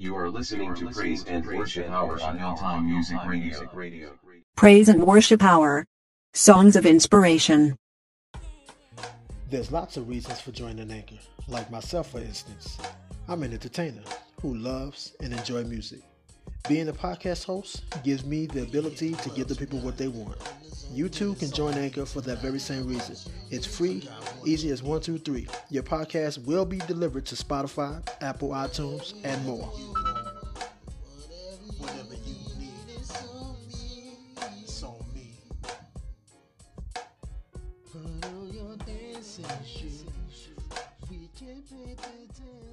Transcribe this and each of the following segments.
You are listening to Praise and Worship Hour on Hilltime Music Radio. Praise and Worship Hour. Songs of Inspiration. There's lots of reasons for joining Anchor, like myself, for instance. I'm an entertainer who loves and enjoy music. Being a podcast host gives me the ability to give the people what they want. You too can join Anchor for that very same reason. It's free, easy as one, two, three. Your podcast will be delivered to Spotify, Apple, iTunes, and more. We can.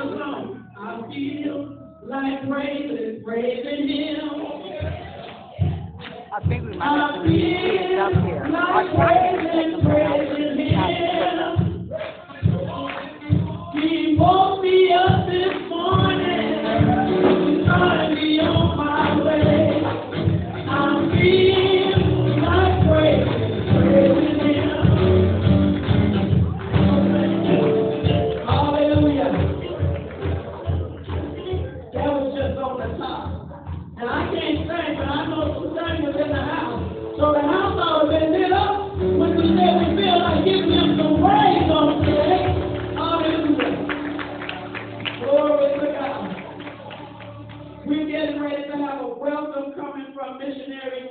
alone. I feel like praising, praising Him. I think we might have to stop here. I praise and praise. welcome coming from missionary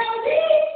Geraldine.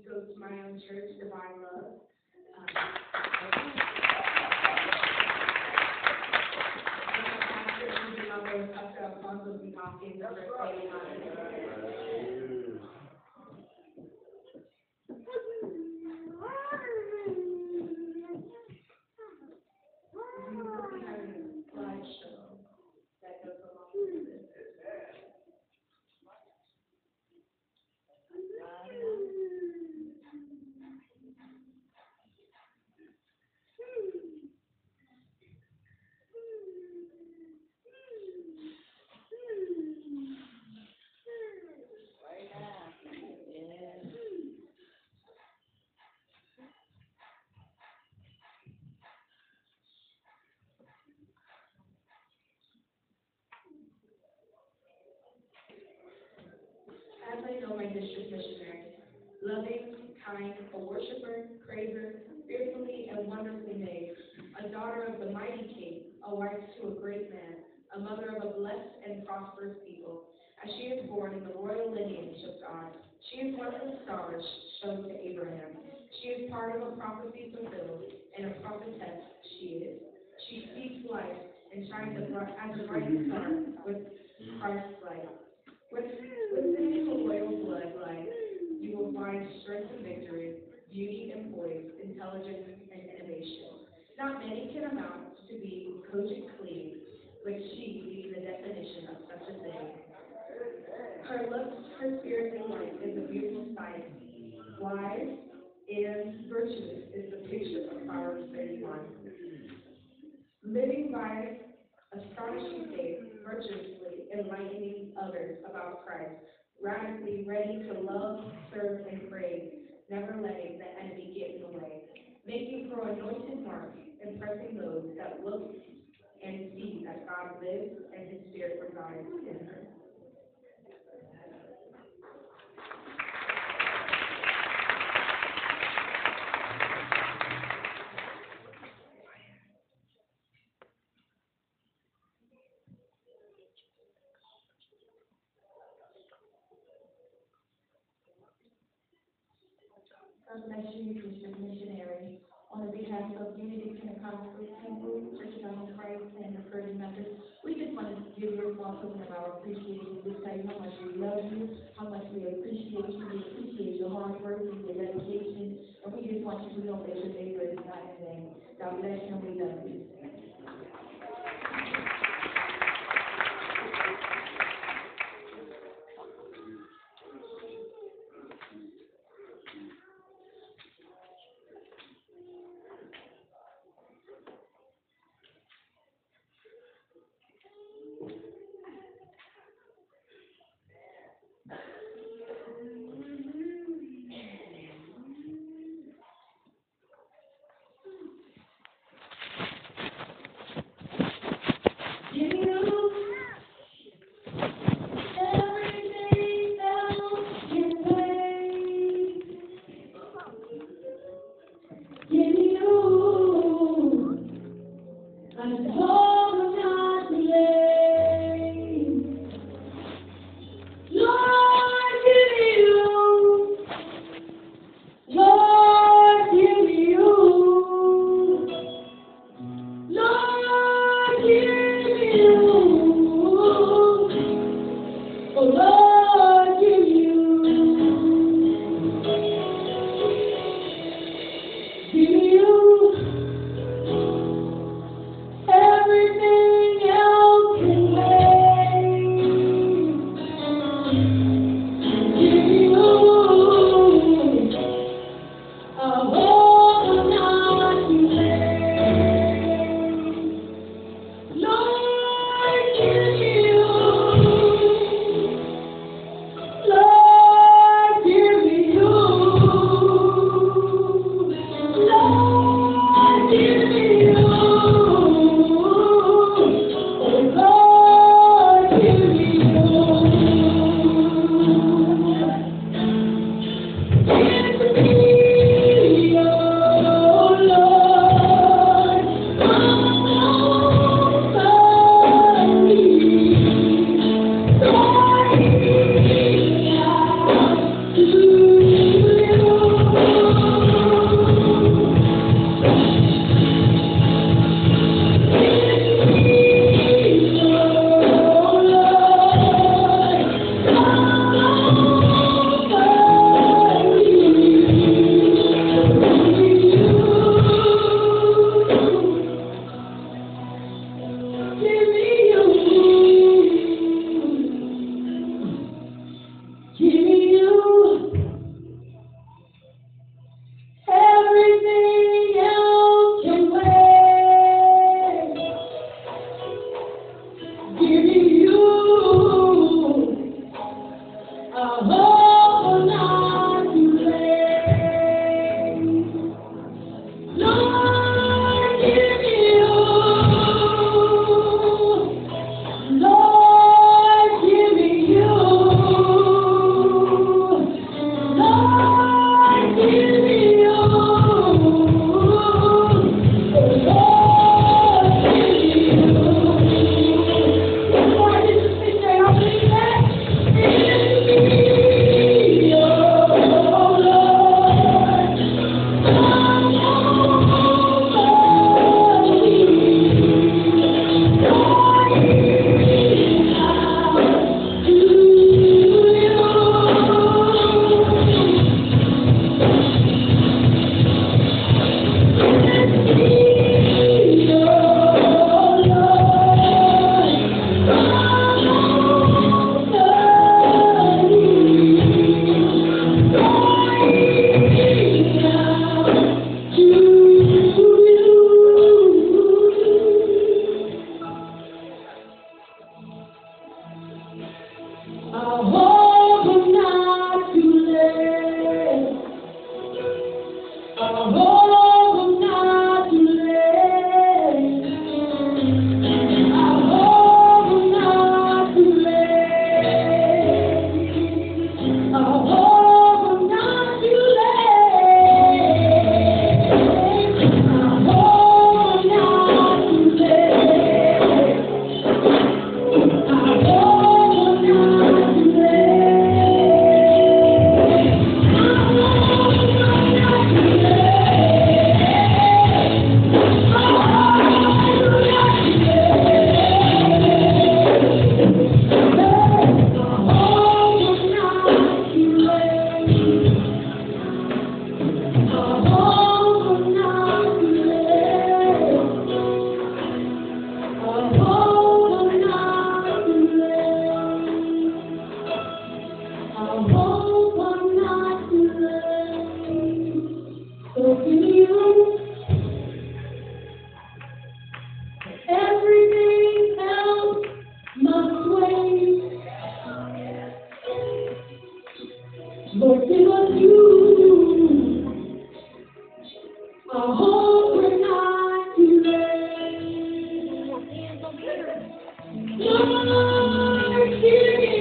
She goes to my own church, Divine Love. Um, a pastor, the mother of Pastor Alfonso B. Hopkins, of her faith line. We will be having a slideshow that goes along with this. As Know district missionary, loving, kind, a worshiper, praiser, fearfully and wonderfully made, a daughter of the mighty king, a wife to a great man, a mother of a blessed and prosperous people, as she is born in the royal lineage of God. She is one of the stars shown to Abraham. She is part of a prophecy fulfilled, and a prophetess she is. She speaks life and shines as a bright star with Christ's light. With, the royal bloodline, you will find strength and victory, beauty and poise, intelligence and innovation. Not many can amount to be COGIC queen, but she leaves the definition of such a thing. Her looks, her spirit and life is a beautiful sight. Wise and virtuous is the picture of Proverbs thirty-one. Living by astonishing faith, virtuously enlightening others about Christ, radically ready to love, serve, and praise, never letting the enemy get in the way, making for anointed mark, impressing those that look and see that God lives and his spirit resides in her. District Missionary. On behalf of Unity Pentecostal Temple, Church of Christ, and the Virgin Members, we just want to give you a token of our appreciation. Tell you how much we love you, how much we appreciate you, we appreciate your hard work and your dedication, and we just want you to know that your labor is not in vain. God bless you, and we love you. you.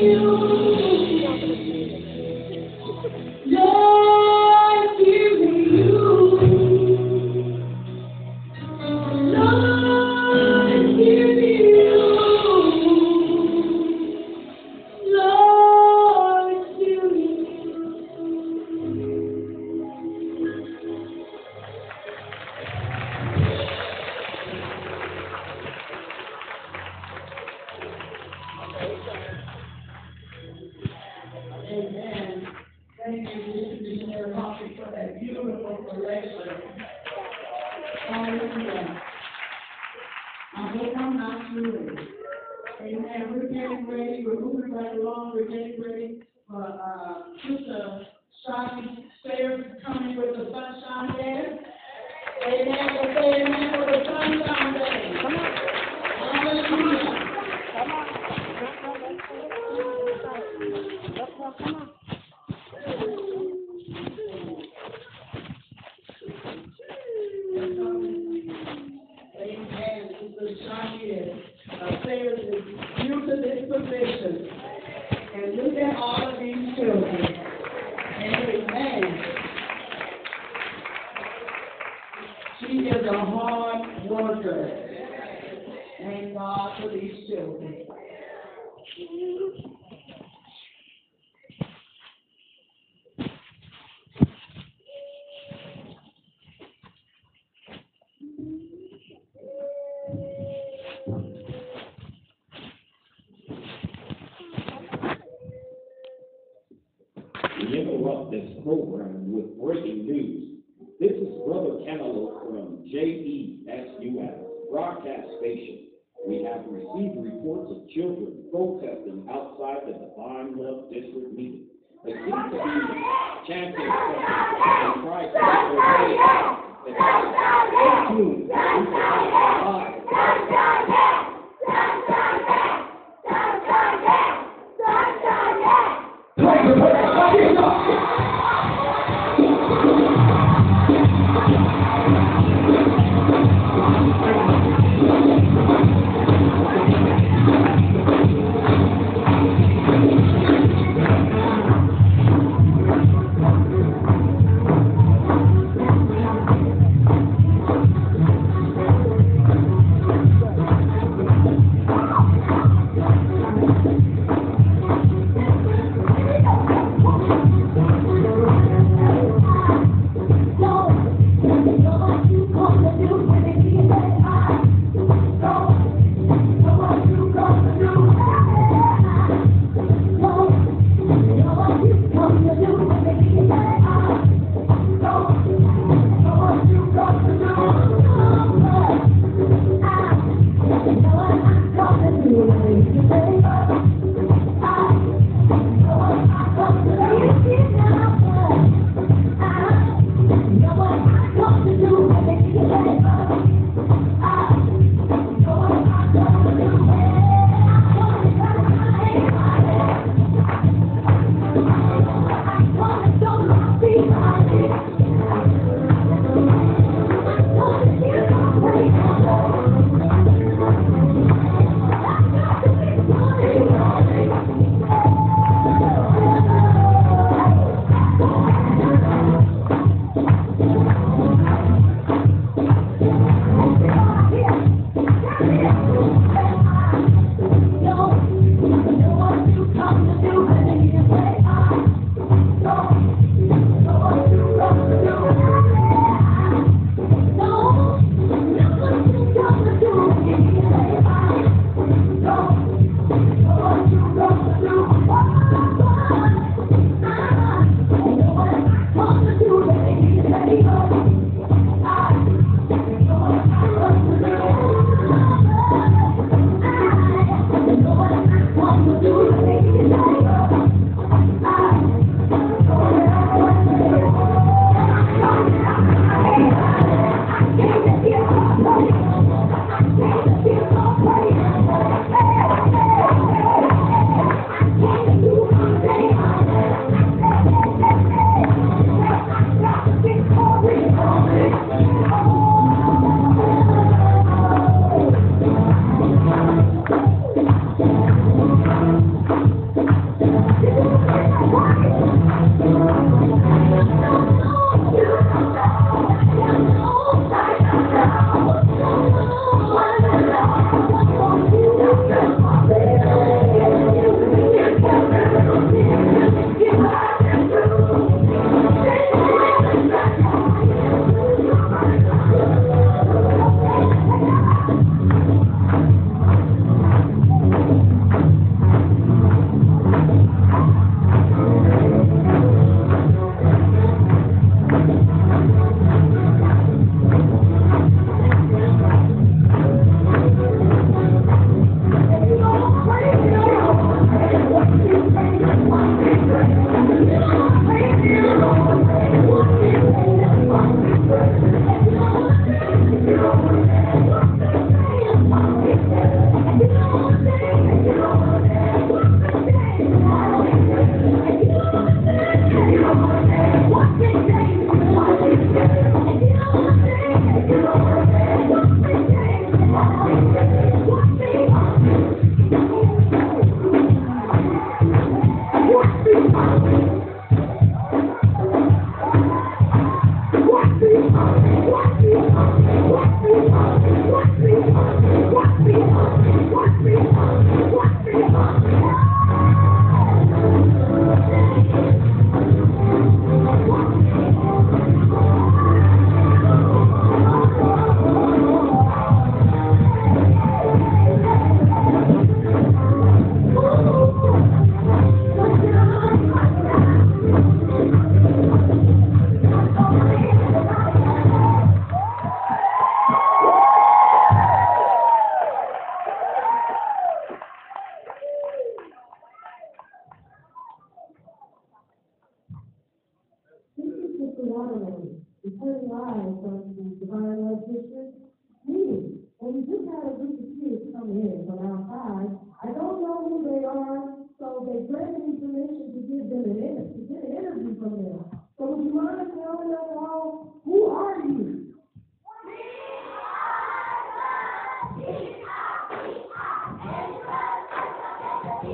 you. Uh, Sister Shani Sayers coming with the sunshine day. Amen. Let's say amen for the sunshine day. Come on. Hallelujah. Amen. Sister Shani is, uh, Sayers is new to this position. And look at all of these children. Amen. She is a hard worker. Thank God for these children. This program with breaking news. This is Brother Cantaloupe from JESUS broadcast station. We have received reports of children protesting outside the Divine Love District meeting. They seem to be chanting something and try to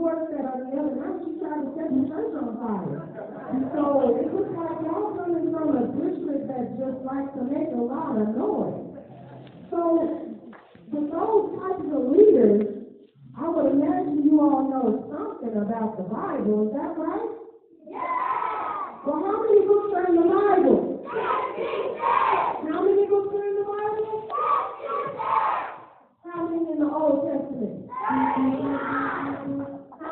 Lord said on the other night, she's trying to set the church on fire. And so it looks like y'all coming from a district that just likes to make a lot of noise. So with those types of leaders, I would imagine you all know something about the Bible. Is that right? Yeah. Well, how many books are in the Bible? How many books are in the Bible? How many in the Old Testament?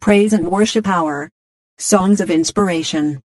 Praise and Worship Hour. Songs of Inspiration.